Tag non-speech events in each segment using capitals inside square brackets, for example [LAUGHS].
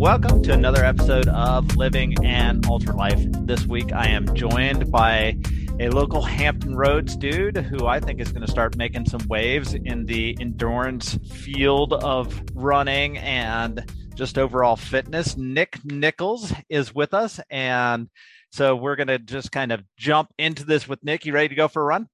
Welcome to another episode of Living an Ultra Life. This week I am joined by a local Hampton Roads dude who I think is going to start making some waves in the endurance field of running and just overall fitness. Nick Nichols is with us. And so we're going to just kind of jump into this with Nick. You ready to go for a run?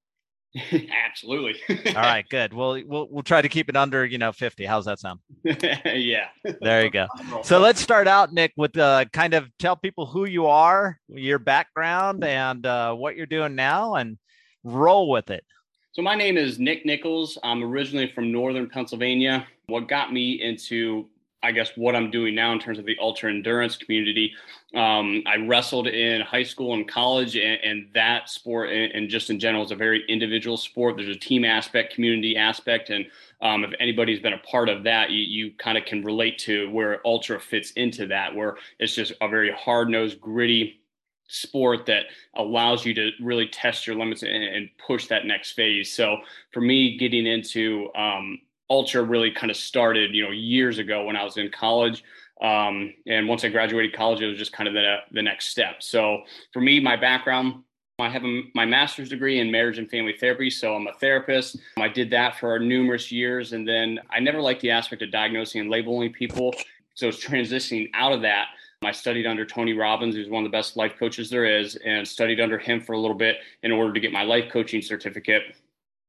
Absolutely. [LAUGHS] All right, good. We'll we'll we'll try to keep it under, you know, 50. How's that sound? [LAUGHS] yeah. There you go. [LAUGHS] So let's start out, Nick, with uh, kind of tell people who you are, your background, and uh, what you're doing now, and roll with it. So my name is Nick Nichols. I'm originally from Northern Pennsylvania. What got me into I guess what I'm doing now in terms of the ultra endurance community. Um, I wrestled in high school and college, and, and that sport, and, and, just in general, is a very individual sport. There's a team aspect, community aspect, and um, if anybody's been a part of that, you, you kind of can relate to where ultra fits into that, where it's just a very hard nosed, gritty sport that allows you to really test your limits and, and, push that next phase. So for me, getting into um, ultra really kind of started, you know, years ago when I was in college. Um, and once I graduated college, it was just kind of the, the next step. So for me, my background, I have a, my master's degree in marriage and family therapy, so I'm a therapist. I did that for numerous years, and then I never liked the aspect of diagnosing and labeling people. So it's [LAUGHS] transitioning out of that. I studied under Tony Robbins, who's one of the best life coaches there is, and studied under him for a little bit in order to get my life coaching certificate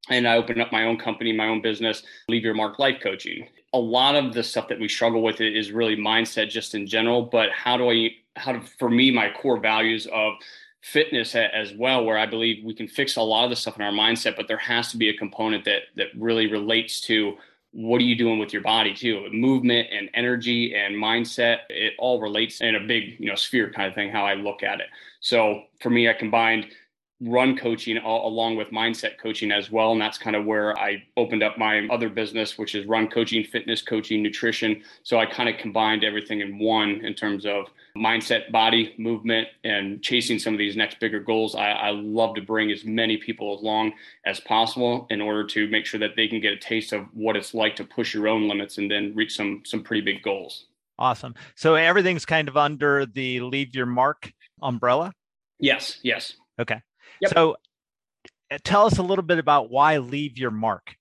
and I opened up my own company, my own business, Leave Your Mark Life Coaching. A lot of the stuff that we struggle with is really mindset just in general, but how do I how do for me my core values of fitness as well where I believe we can fix a lot of the stuff in our mindset, but there has to be a component that that really relates to what are you doing with your body too movement and energy and mindset it all relates in a big you know sphere kind of thing how i look at it so for me i combined run coaching along with mindset coaching as well. And that's kind of where I opened up my other business, which is run coaching, fitness coaching, nutrition. So I kind of combined everything in one in terms of mindset, body, movement, and chasing some of these next bigger goals. I, I love to bring as many people along as possible in order to make sure that they can get a taste of what it's like to push your own limits and then reach some some pretty big goals. Awesome. So everything's kind of under the leave your mark umbrella? Yes, yes. Okay. Yep. So uh, tell us a little bit about why leave your mark.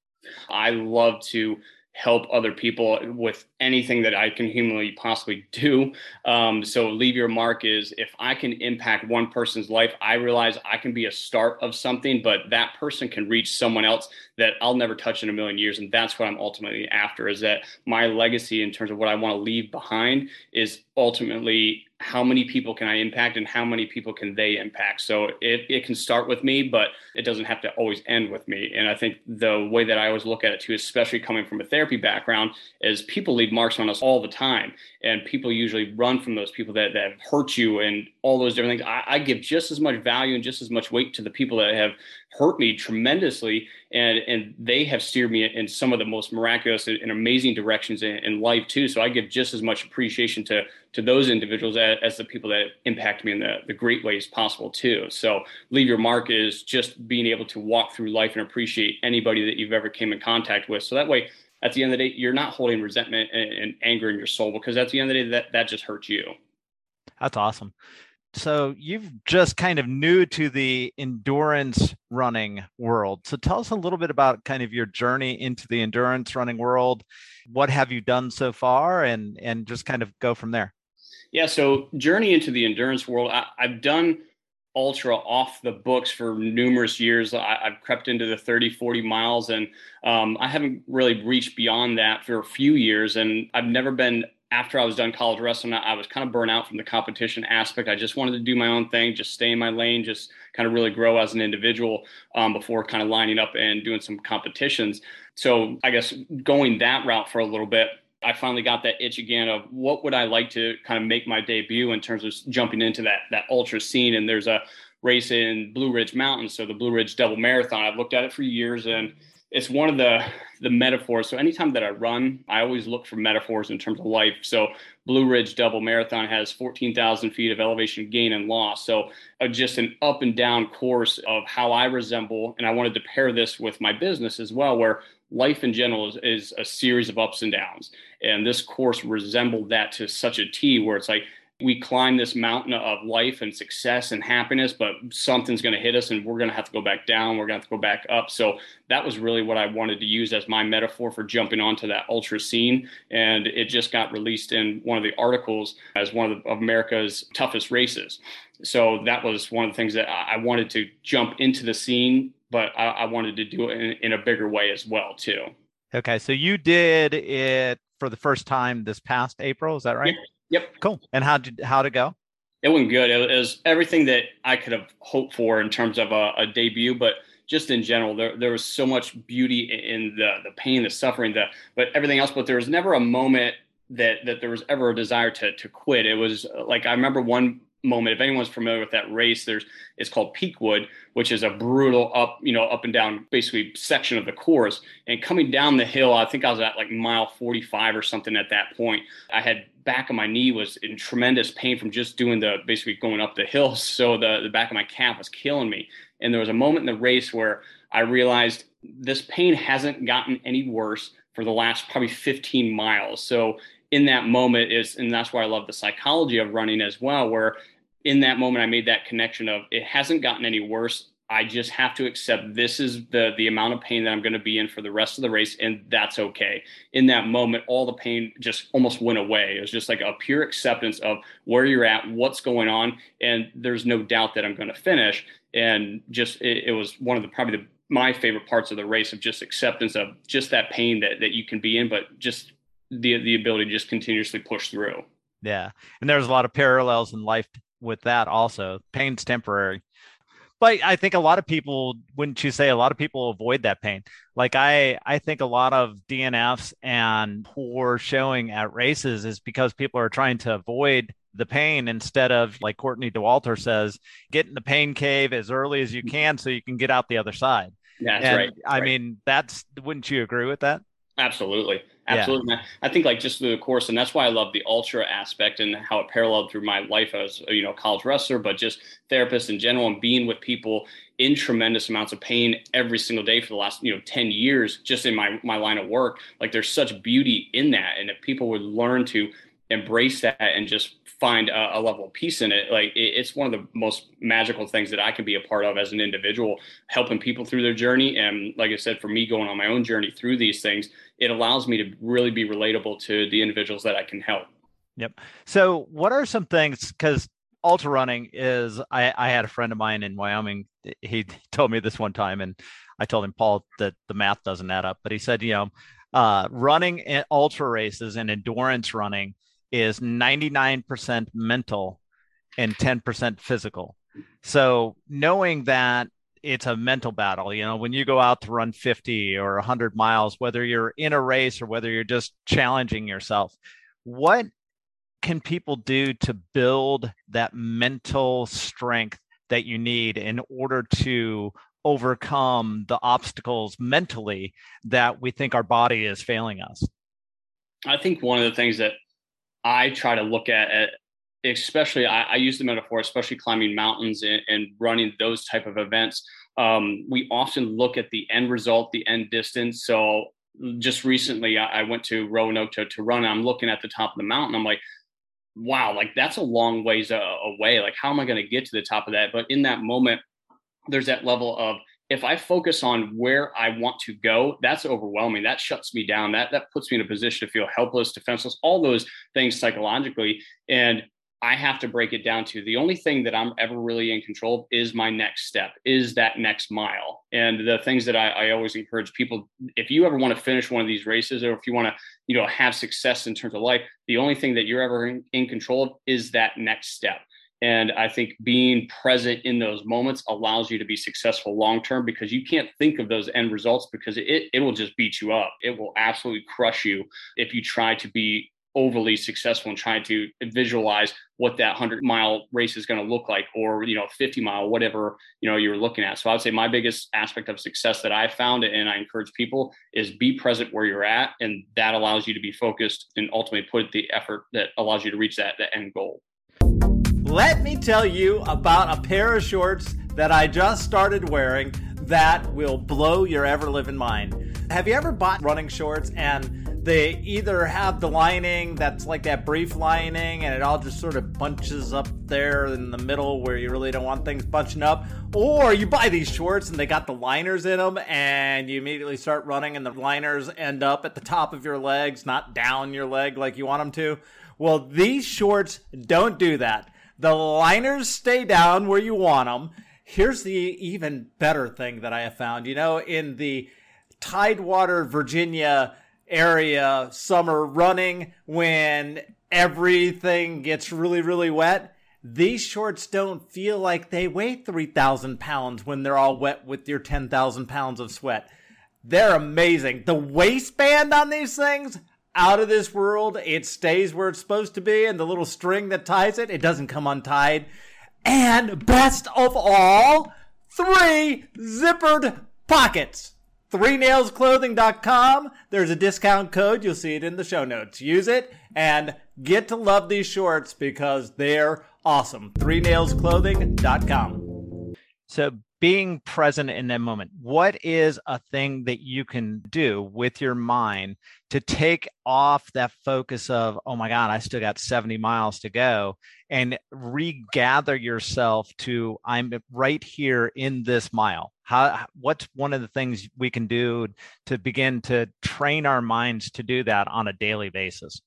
I love to help other people with anything that I can humanly possibly do. Um, so leave your mark is if I can impact one person's life, I realize I can be a start of something, but that person can reach someone else that I'll never touch in a million years. And that's what I'm ultimately after is that my legacy in terms of what I want to leave behind is ultimately how many people can I impact and how many people can they impact? So it, it can start with me, but it doesn't have to always end with me. And I think the way that I always look at it too, especially coming from a therapy background, is people leave marks on us all the time. And people usually run from those people that, that hurt you and all those different things. I, I give just as much value and just as much weight to the people that have hurt me tremendously and and they have steered me in some of the most miraculous and amazing directions in, in life too. So i give just as much appreciation to to those individuals as, as, the people that impact me in the, the great ways possible too. So leave your mark is just being able to walk through life and appreciate anybody that you've ever came in contact with. So that way at the end of the day you're not holding resentment and, anger in your soul because at the end of the day that that just hurts you. That's awesome so you've just kind of new to the endurance running world. So tell us a little bit about kind of your journey into the endurance running world. What have you done so far and and just kind of go from there. Yeah, so journey into the endurance world, I, have done ultra off the books for numerous years. I, have crept into the 30, 40 miles, and um, I haven't really reached beyond that for a few years. And I've never been after I was done college wrestling, I was kind of burnt out from the competition aspect. I just wanted to do my own thing, just stay in my lane, just kind of really grow as an individual um, before kind of lining up and doing some competitions. So I guess going that route for a little bit, I finally got that itch again of what would I like to kind of make my debut in terms of jumping into that that ultra scene. And there's a race in Blue Ridge Mountains, so the Blue Ridge Double Marathon. I've looked at it for years and it's one of the the metaphors. So anytime that I run, I always look for metaphors in terms of life. So Blue Ridge Double Marathon has 14,000 feet of elevation gain and loss. So uh, just an up and down course of how I resemble. And I wanted to pair this with my business as well, where life in general is, is a series of ups and downs. And this course resembled that to such a T where it's like, we climb this mountain of life and success and happiness, but something's going to hit us and we're going to have to go back down. We're going to have to go back up. So that was really what I wanted to use as my metaphor for jumping onto that ultra scene. And it just got released in one of the articles as one of, the, of America's toughest races. So that was one of the things that I wanted to jump into the scene, but I, I wanted to do it in, in a bigger way as well, too. Okay. So you did it for the first time this past April. Is that right? Yeah. Yep. Cool. And how did how to go? It went good. It was everything that I could have hoped for in terms of a, a debut, but just in general, there there was so much beauty in the the pain, the suffering, the but everything else. But there was never a moment that that there was ever a desire to to quit. It was like I remember one moment. If anyone's familiar with that race, there's it's called Peakwood, which is a brutal up, you know, up and down basically section of the course. And coming down the hill, I think I was at like mile 45 or something at that point. I had back of my knee was in tremendous pain from just doing the basically going up the hill. [LAUGHS] So the, the back of my calf was killing me. And there was a moment in the race where I realized this pain hasn't gotten any worse for the last probably 15 miles. So in that moment is and that's why I love the psychology of running as well, where in that moment I made that connection of it hasn't gotten any worse. I just have to accept this is the the amount of pain that I'm going to be in for the rest of the race, and that's okay. In that moment, all the pain just almost went away. It was just like a pure acceptance of where you're at, what's going on, and there's no doubt that I'm going to finish. And just it, it was one of the probably the my favorite parts of the race of just acceptance of just that pain that that you can be in, but just the the ability to just continuously push through. Yeah, and there's a lot of parallels in life with that also. Pain's temporary but I think a lot of people, wouldn't you say, a lot of people avoid that pain. Like I, I think a lot of DNFs and poor showing at races is because people are trying to avoid the pain instead of, like Courtney Dauwalter says, get in the pain cave as early as you mm-hmm. can so you can get out the other side. That's and, right. I right. mean, that's wouldn't you agree with that? Absolutely. Absolutely. Yeah. I think like just the course, and that's why I love the ultra aspect and how it paralleled through my life as you know college wrestler, but just therapist in general and being with people in tremendous amounts of pain every single day for the last you know 10 years just in my my line of work like there's such beauty in that and if people would learn to embrace that and just find a, a, level of peace in it like it, it's one of the most magical things that i can be a part of as an individual helping people through their journey. And like i said for me going on my own journey through these things it allows me to really be relatable to the individuals that i can help. Yep. So what are some things because ultra running is I, I had a friend of mine in wyoming he [LAUGHS] told me this one time and i told him paul that the math doesn't add up. But he said you know uh, running ultra races and endurance running is 99% mental and 10% physical. So knowing that it's a mental battle, you know, when you go out to run 50 or 100 miles, whether you're in a race or whether you're just challenging yourself, what can people do to build that mental strength that you need in order to overcome the obstacles mentally that we think our body is failing us? I think one of the things that I try to look at, at especially I, I, use the metaphor, especially climbing mountains and, and running those type of events. Um, we often look at the end result, the end distance. So just recently, I, I went to Roanoke to, to run. I'm looking at the top of the mountain. I'm like, wow, like that's a long ways away. Like, how am I going to get to the top of that? But in that moment, there's that level of if I focus on where I want to go, that's overwhelming. That shuts me down. That that puts me in a position to feel helpless, defenseless, all those things psychologically. And I have to break it down to the only thing that I'm ever really in control of is my next step, is that next mile. And the things that I, I always encourage people, if you ever want to finish one of these races or if you want to, you know, have success in terms of life, the only thing that you're ever in, in control of is that next step. And I think being present in those moments allows you to be successful long term because you can't think of those end results because it, it will just beat you up. It will absolutely crush you if you try to be overly successful and trying to visualize what that 100 mile race is going to look like or you know 50 mile whatever you know you're looking at so i would say my biggest aspect of success that i found and i encourage people is be present where you're at and that allows you to be focused and ultimately put the effort that allows you to reach that, that end goal let me tell you about a pair of shorts that I just started wearing that will blow your ever living mind. Have you ever bought running shorts and they either have the lining that's like that brief lining and it all just sort of bunches up there in the middle where you really don't want things bunching up, or you buy these shorts and they got the liners in them and you immediately start running and the liners end up at the top of your legs, not down your leg like you want them to. Well, these shorts don't do that. The liners stay down where you want them. Here's the even better thing that I have found. You know, in the Tidewater, Virginia area summer running when everything gets really, really wet, these shorts don't feel like they weigh 3,000 pounds when they're all wet with your 10,000 pounds of sweat. They're amazing. The waistband on these things, out of this world. It stays where it's supposed to be, and the little string that ties it, it doesn't come untied. And best of all, three zippered pockets. ThreeNailsClothing.com. There's a discount code. You'll see it in the show notes. Use it and get to love these shorts because they're awesome. ThreeNailsClothing.com. So being present in that moment. What is a thing that you can do with your mind to take off that focus of oh my god i still got 70 miles to go and regather yourself to i'm right here in this mile. How what's one of the things we can do to begin to train our minds to do that on a daily basis?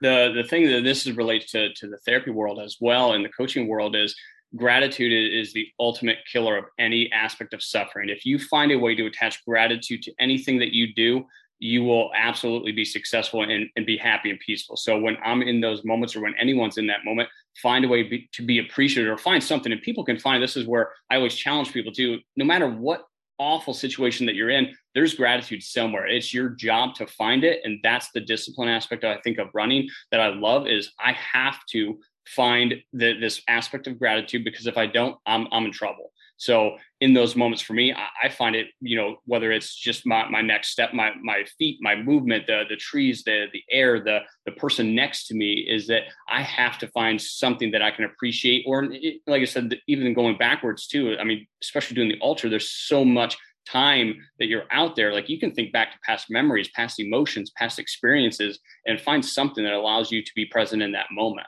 The the thing that this is relates to to the therapy world as well and the coaching world is gratitude is the ultimate killer of any aspect of suffering. If you find a way to attach gratitude to anything that you do, you will absolutely be successful and, and be happy and peaceful. So when I'm in those moments or when anyone's in that moment, find a way be, to be appreciative or find something. And people can find this is where I always challenge people to no matter what awful situation that you're in, there's gratitude somewhere. It's your job to find it. And that's the discipline aspect I think of running that I love is I have to find the, this aspect of gratitude because if I don't, I'm, I'm in trouble. So in those moments for me, I, I, find it, you know, whether it's just my, my next step, my, my feet, my movement, the, the trees, the, the air, the, the person next to me is that I have to find something that I can appreciate. Or like I said, even going backwards too, I mean, especially doing the ultra, there's so much time that you're out there like you can think back to past memories past emotions past experiences and find something that allows you to be present in that moment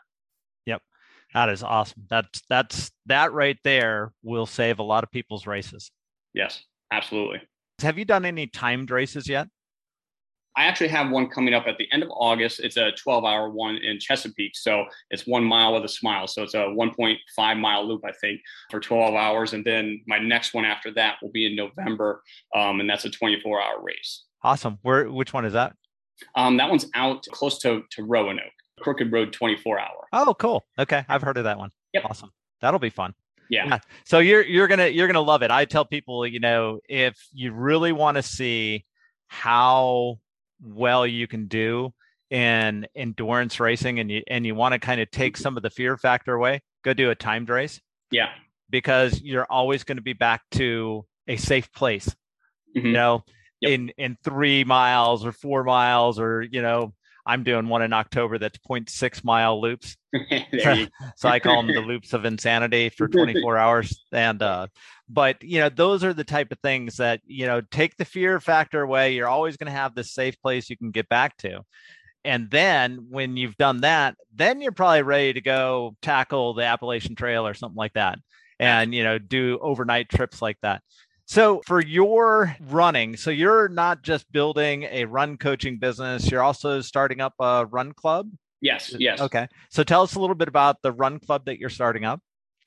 that is awesome. That's that's that right there will save a lot of people's races. Yes, absolutely. Have you done any timed races yet? I actually have one coming up at the end of August. It's a 12 hour one in Chesapeake. So it's one mile with a smile. So it's a 1.5 mile loop, I think, for 12 hours. And then my next one after that will be in November. Um, and that's a 24 hour race. Awesome. Where, which one is that? Um, that one's out close to, to Roanoke. Crooked Road 24 hour. Oh, cool. Okay, I've heard of that one. Yep. Awesome. That'll be fun. Yeah. yeah. So you're you're gonna you're gonna love it. I tell people, you know, if you really want to see how well you can do in endurance racing, and you and you want to kind of take some of the fear factor away, go do a timed race. Yeah. Because you're always going to be back to a safe place. Mm-hmm. You know, yep. in in three miles or four miles or you know I'm doing one in October that's 0.6 mile loops. [LAUGHS] [LAUGHS] so I call them the loops of insanity for 24 [LAUGHS] hours. And, uh, but you know, those are the type of things that, you know, take the fear factor away. You're always going to have this safe place you can get back to. And then when you've done that, then you're probably ready to go tackle the Appalachian Trail or something like that. And, you know, do overnight trips like that. So, for your running, so you're not just building a run coaching business, you're also starting up a run club? Yes, yes. Okay. So, tell us a little bit about the run club that you're starting up.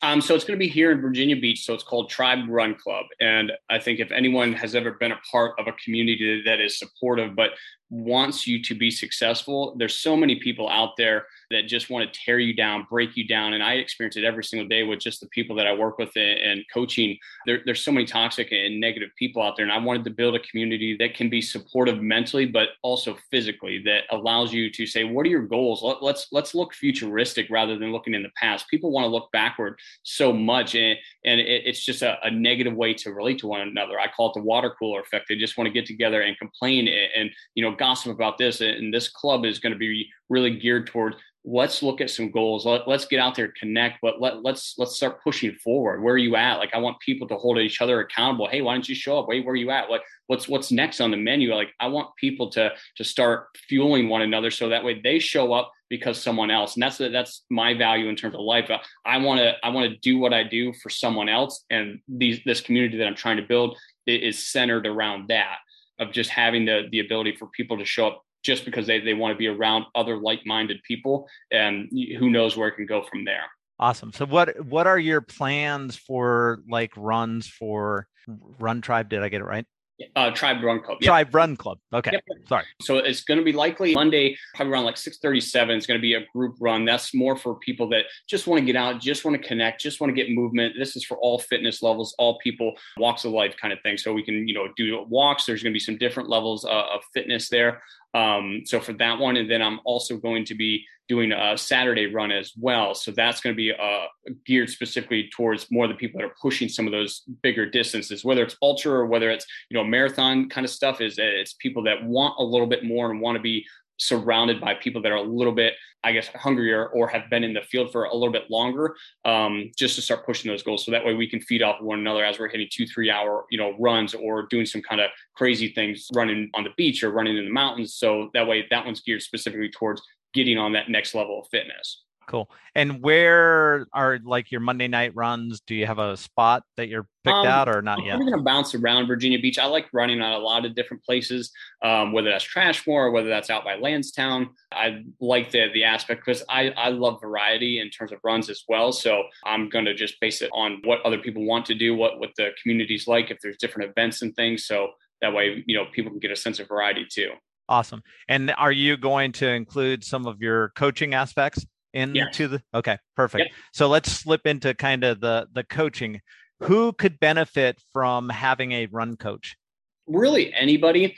Um, so it's going to be here in Virginia Beach. So it's called Tribe Run Club. And I think if anyone has ever been a part of a community that is supportive but wants you to be successful, there's so many people out there that just want to tear you down, break you down. And I experience it every single day with just the people that I work with and coaching. There, there's so many toxic and negative people out there. And I wanted to build a community that can be supportive mentally, but also physically that allows you to say, what are your goals? Let, let's, let's look futuristic rather than looking in the past. People want to look backward so much. And, and it, it's just a, a, negative way to relate to one another. I call it the water cooler effect. They just want to get together and complain and, and, you know, gossip about this and this club is going to be really geared toward let's look at some goals. Let, us get out there connect but let, let's let's start pushing forward. Where are you at? Like i want people to hold each other accountable. Hey why don't you show up? Wait where are you at? Like what's what's next on the menu? Like i want people to to start fueling one another so that way they show up because someone else. And that's that's my value in terms of life. I want to i want to do what i do for someone else and these this community that i'm trying to build is centered around that of just having the the ability for people to show up just because they, they want to be around other like-minded people and who knows where it can go from there. Awesome. So what what are your plans for like runs for run tribe? Did i get it right uh, Tribe Run Club. Yep. Tribe Run Club. Okay. Yep. Sorry. So it's going to be likely Monday, probably around like 637. It's going to be a group run. That's more for people that just want to get out, just want to connect, just want to get movement. This is for all fitness levels, all people, walks of life kind of thing. So we can, you know, do walks. There's going to be some different levels uh, of fitness there. Um, so for that one, and then I'm also going to be doing a Saturday run as well. So that's going to be uh, geared specifically towards more of the people that are pushing some of those bigger distances, whether it's ultra or whether it's you know marathon kind of stuff. Is it's people that want a little bit more and want to be surrounded by people that are a little bit, I guess, hungrier or have been in the field for a little bit longer, um, just to start pushing those goals. So that way we can feed off one another as we're hitting two, three hour, you know, runs or doing some kind of crazy things, running on the beach or running in the mountains. So that way that one's geared specifically towards getting on that next level of fitness. Cool. And where are like your Monday night runs? Do you have a spot that you're picked um, out or not I'm yet? I'm going to bounce around Virginia Beach. I like running at a lot of different places, um, whether that's Trashmore or whether that's out by Lansdowne. I like the the aspect because I, I love variety in terms of runs as well. So I'm going to just base it on what other people want to do, what what the community's like, if there's different events and things. So that way, you know, people can get a sense of variety too. Awesome. And are you going to include some of your coaching aspects? into yes. the okay perfect yep. so let's slip into kind of the the coaching who could benefit from having a run coach really anybody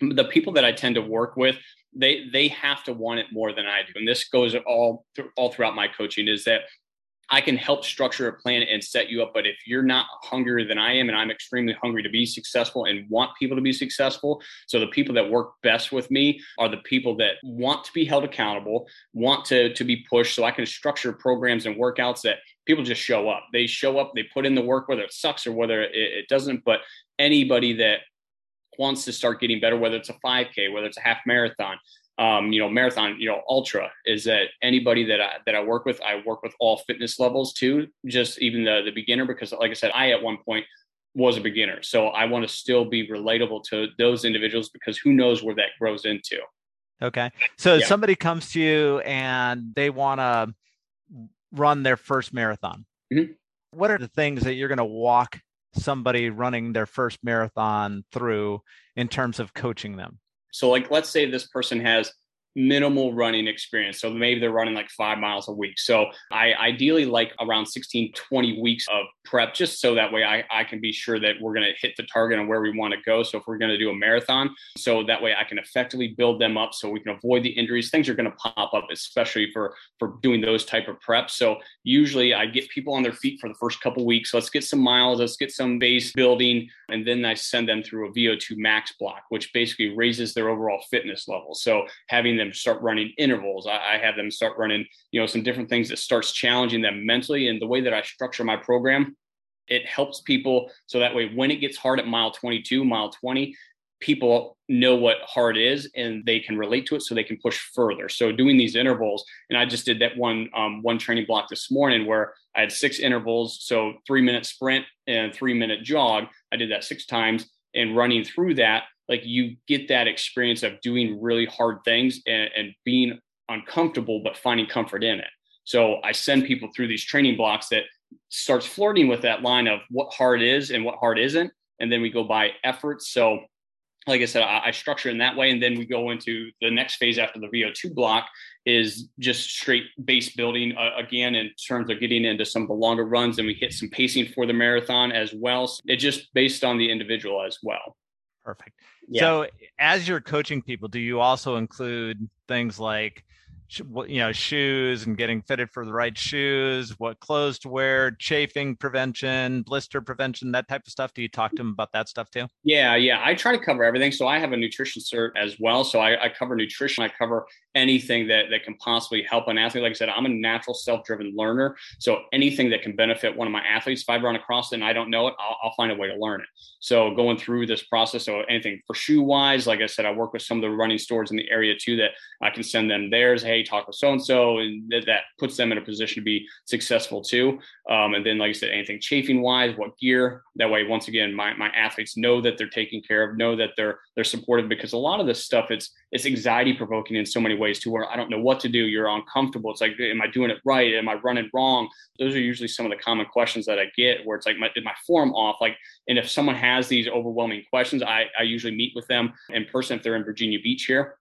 the people that i tend to work with they they have to want it more than i do and this goes all all throughout my coaching is that I can help structure a plan and set you up. But if you're not hungrier than I am, and I'm extremely hungry to be successful and want people to be successful, so the people that work best with me are the people that want to be held accountable, want to, to be pushed. So I can structure programs and workouts that people just show up. They show up, they put in the work, whether it sucks or whether it, it doesn't. But anybody that wants to start getting better, whether it's a 5K, whether it's a half marathon, um, you know, marathon, you know, ultra is that anybody that I, that I work with, I work with all fitness levels too, just even the, the beginner, because like I said, I, at one point was a beginner. So I want to still be relatable to those individuals because who knows where that grows into. Okay. So yeah. somebody comes to you and they want to run their first marathon. Mm-hmm. What are the things that you're going to walk somebody running their first marathon through in terms of coaching them? So, like, let's say this person has minimal running experience. So maybe they're running like five miles a week. So I ideally like around 16, 20 weeks of prep, just so that way I, I can be sure that we're going to hit the target and where we want to go. So if we're going to do a marathon, so that way I can effectively build them up so we can avoid the injuries. Things are going to pop up, especially for, for doing those type of preps. So usually I get people on their feet for the first couple weeks. Let's get some miles, let's get some base building. And then I send them through a VO2 max block, which basically raises their overall fitness level. So having them start running intervals. I, I have them start running, you know, some different things that starts challenging them mentally. And the way that I structure my program, it helps people. So that way when it gets hard at mile 22, mile 20, people know what hard is and they can relate to it so they can push further. So doing these intervals and i just did that one um, one training block this morning where i had six intervals. So three minute sprint and three minute jog. I did that six times and running through that like you get that experience of doing really hard things and, and being uncomfortable but finding comfort in it. So i send people through these training blocks that starts flirting with that line of what hard is and what hard isn't and then we go by effort. so like I said, I, I, structure in that way. And then we go into the next phase after the VO2 block is just straight base building uh, again in terms of getting into some of the longer runs. And we hit some pacing for the marathon as well. So it just based on the individual as well. Perfect. Yeah. So, as you're coaching people, do you also include things like you know shoes and getting fitted for the right shoes what clothes to wear chafing prevention blister prevention that type of stuff. Do you talk to them about that stuff too? Yeah yeah. I try to cover everything. So i have a nutrition cert as well. So i, I cover nutrition. I cover anything that, that can possibly help an athlete. Like i said i'm a natural self-driven learner. So anything that can benefit one of my athletes if i run across it and i don't know it I'll, I'll find a way to learn it. So going through this process so anything for shoe wise like i said i work with some of the running stores in the area too that i can send them theirs. Hey talk with so and so, and that puts them in a position to be successful too. Um, and then, like I said, anything chafing wise, what gear? That way, once again, my my athletes know that they're taken care of, know that they're they're supported because a lot of this stuff it's it's anxiety provoking in so many ways too. Where I don't know what to do, you're uncomfortable. It's like, am I doing it right? Am I running wrong? Those are usually some of the common questions that I get. Where it's like, my, did my form off? Like, and if someone has these overwhelming questions, I I usually meet with them in person if they're in Virginia Beach here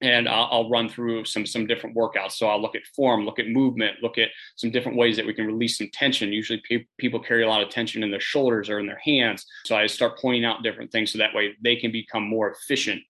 and I'll, I'll, run through some some different workouts. So I'll look at form, look at movement, look at some different ways that we can release some tension. Usually, pe- people carry a lot of tension in their shoulders or in their hands. So I start pointing out different things so that way they can become more efficient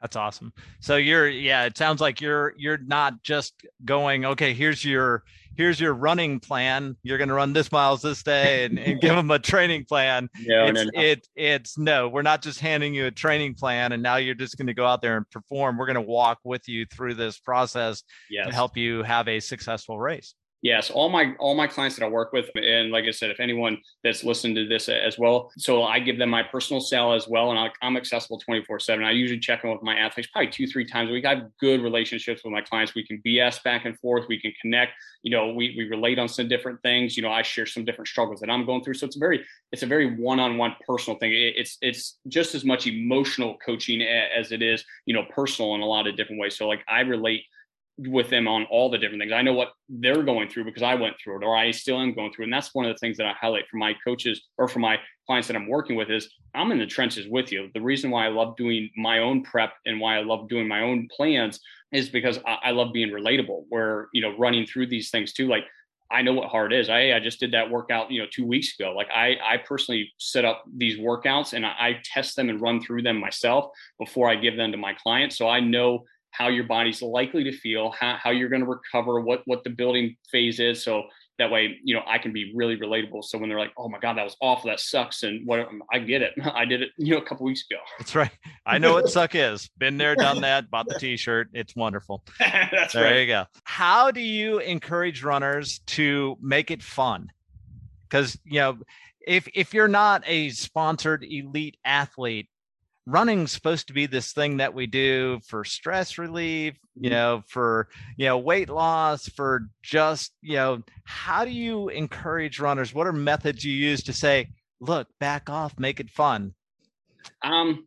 that's awesome. So you're yeah, it sounds like you're you're not just going, okay, here's your here's your running plan. You're going to run this miles this day and, and give them a training plan. [LAUGHS] Yeah, it's, no, no. it it's no, we're not just handing you a training plan and now you're just going to go out there and perform. We're going to walk with you through this process yes. to help you have a successful race. Yes, all my all my clients that I work with, and like I said, if anyone that's listened to this as well, so I give them my personal cell as well, and I'm accessible 24 seven. I usually check in with my athletes probably two three times a week. I have good relationships with my clients. We can BS back and forth. We can connect. You know, we we relate on some different things. You know, I share some different struggles that I'm going through. So it's a very it's a very one on one personal thing. It's it's just as much emotional coaching as it is you know personal in a lot of different ways. So like I relate with them on all the different things. I know what they're going through because I went through it or I still am going through. It. And that's one of the things that I highlight for my coaches or for my clients that I'm working with is I'm in the trenches with you. The reason why I love doing my own prep and why I love doing my own plans is because I, I love being relatable where, you know, running through these things too. Like I know what hard is. I, I just did that workout, you know, two weeks ago. Like I, I personally set up these workouts and I, I test them and run through them myself before I give them to my clients. So I know how your body's likely to feel, how, how you're going to recover, what what the building phase is. So that way, you know, I can be really relatable. So when they're like, "Oh my God, that was awful. That sucks," and what um, I get it. [LAUGHS] I did it, you know, a couple weeks ago. That's right. I know what suck is. Been there, done [LAUGHS] that. Bought the T-shirt. It's wonderful. [LAUGHS] That's there right. There you go. How do you encourage runners to make it fun? Because you know, if if you're not a sponsored elite athlete, running's supposed to be this thing that we do for stress relief you mm-hmm. know for you know weight loss for just you know how do you encourage runners what are methods you use to say look back off make it fun um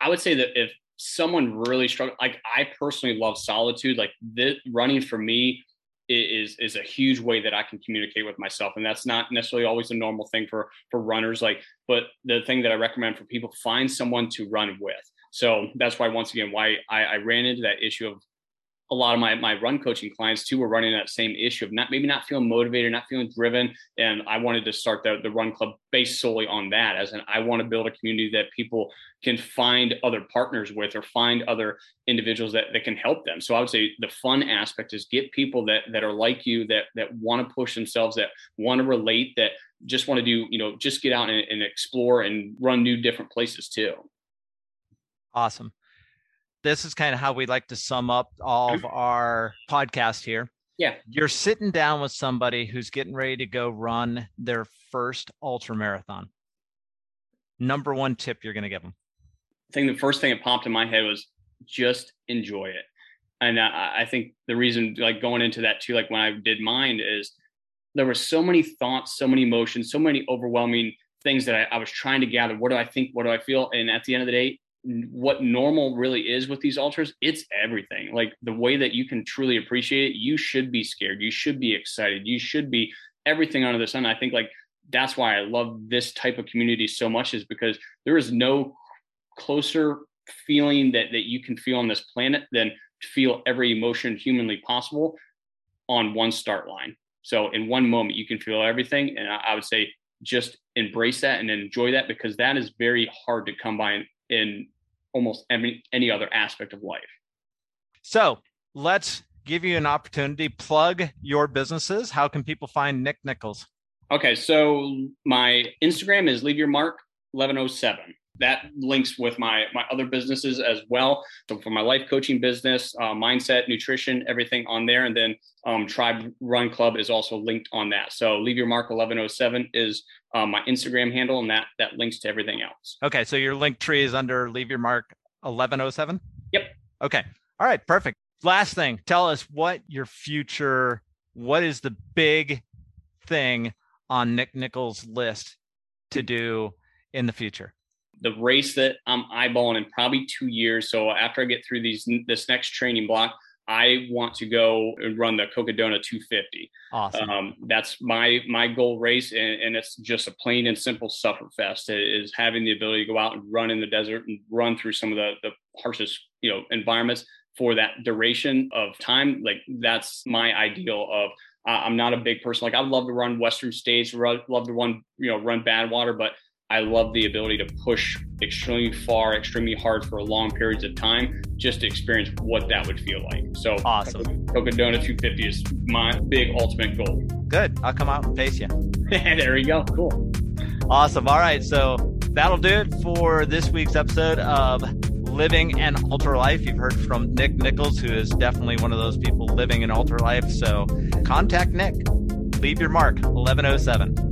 i would say that if someone really struggle like i personally love solitude like this running for me is is a huge way that I can communicate with myself, and that's not necessarily always a normal thing for for runners. Like, but the thing that I recommend for people find someone to run with. So that's why once again why I, I ran into that issue of a lot of my, my run coaching clients too were running that same issue of not maybe not feeling motivated, not feeling driven. And I wanted to start the, the run club based solely on that as an I want to build a community that people can find other partners with or find other individuals that, that can help them. So I would say the fun aspect is get people that that are like you, that that want to push themselves, that want to relate, that just want to do, you know, just get out and, and explore and run new different places too. Awesome this is kind of how we like to sum up all of mm-hmm. our podcast here. Yeah. You're sitting down with somebody who's getting ready to go run their first ultra marathon. Number one tip you're going to give them. I think the first thing that popped in my head was just enjoy it. And I, I think the reason, like going into that too, like when I did mine, is there were so many thoughts, so many emotions, so many overwhelming things that I, I was trying to gather. What do I think? What do I feel? And at the end of the day, what normal really is with these ultras it's everything. Like the way that you can truly appreciate it you should be scared. You should be excited. You should be everything under the sun. I think like that's why i love this type of community so much is because there is no closer feeling that that you can feel on this planet than to feel every emotion humanly possible on one start line. So in one moment you can feel everything and i, I would say just embrace that and enjoy that because that is very hard to come by in almost any, any other aspect of life. So let's give you an opportunity plug your businesses. How can people find Nick Nichols? Okay, so my Instagram is leave your mark 1107 that links with my my other businesses as well. So for my life coaching business, uh, mindset, nutrition, everything on there, and then um, Tribe Run Club is also linked on that. So leave your mark 1107 is um, my Instagram handle, and that that links to everything else. Okay, so your link tree is under leave your mark 1107. Yep. Okay. All right. Perfect. Last thing, tell us what your future. What is the big thing on Nick Nichols' list to do in the future? The race that I'm eyeballing in probably two years. So after I get through these this next training block, I want to go and run the Cocodona 250. Awesome. Um, that's my my goal race, and, and, it's just a plain and simple suffer fest. It is having the ability to go out and run in the desert and run through some of the the harshest you know environments for that duration of time. Like that's my ideal of. Uh, I'm not a big person. Like I would love to run Western states, love to run you know run Badwater, but I love the ability to push extremely far, extremely hard for long periods of time just to experience what that would feel like. So awesome. Cocodona 250 is my big ultimate goal. Good. I'll come out and pace you. [LAUGHS] there we go. Cool. Awesome. All right. So that'll do it for this week's episode of Living an Ultra Life. You've heard from Nick Nichols, who is definitely one of those people living an ultra life. So contact Nick. Leave your mark 1107.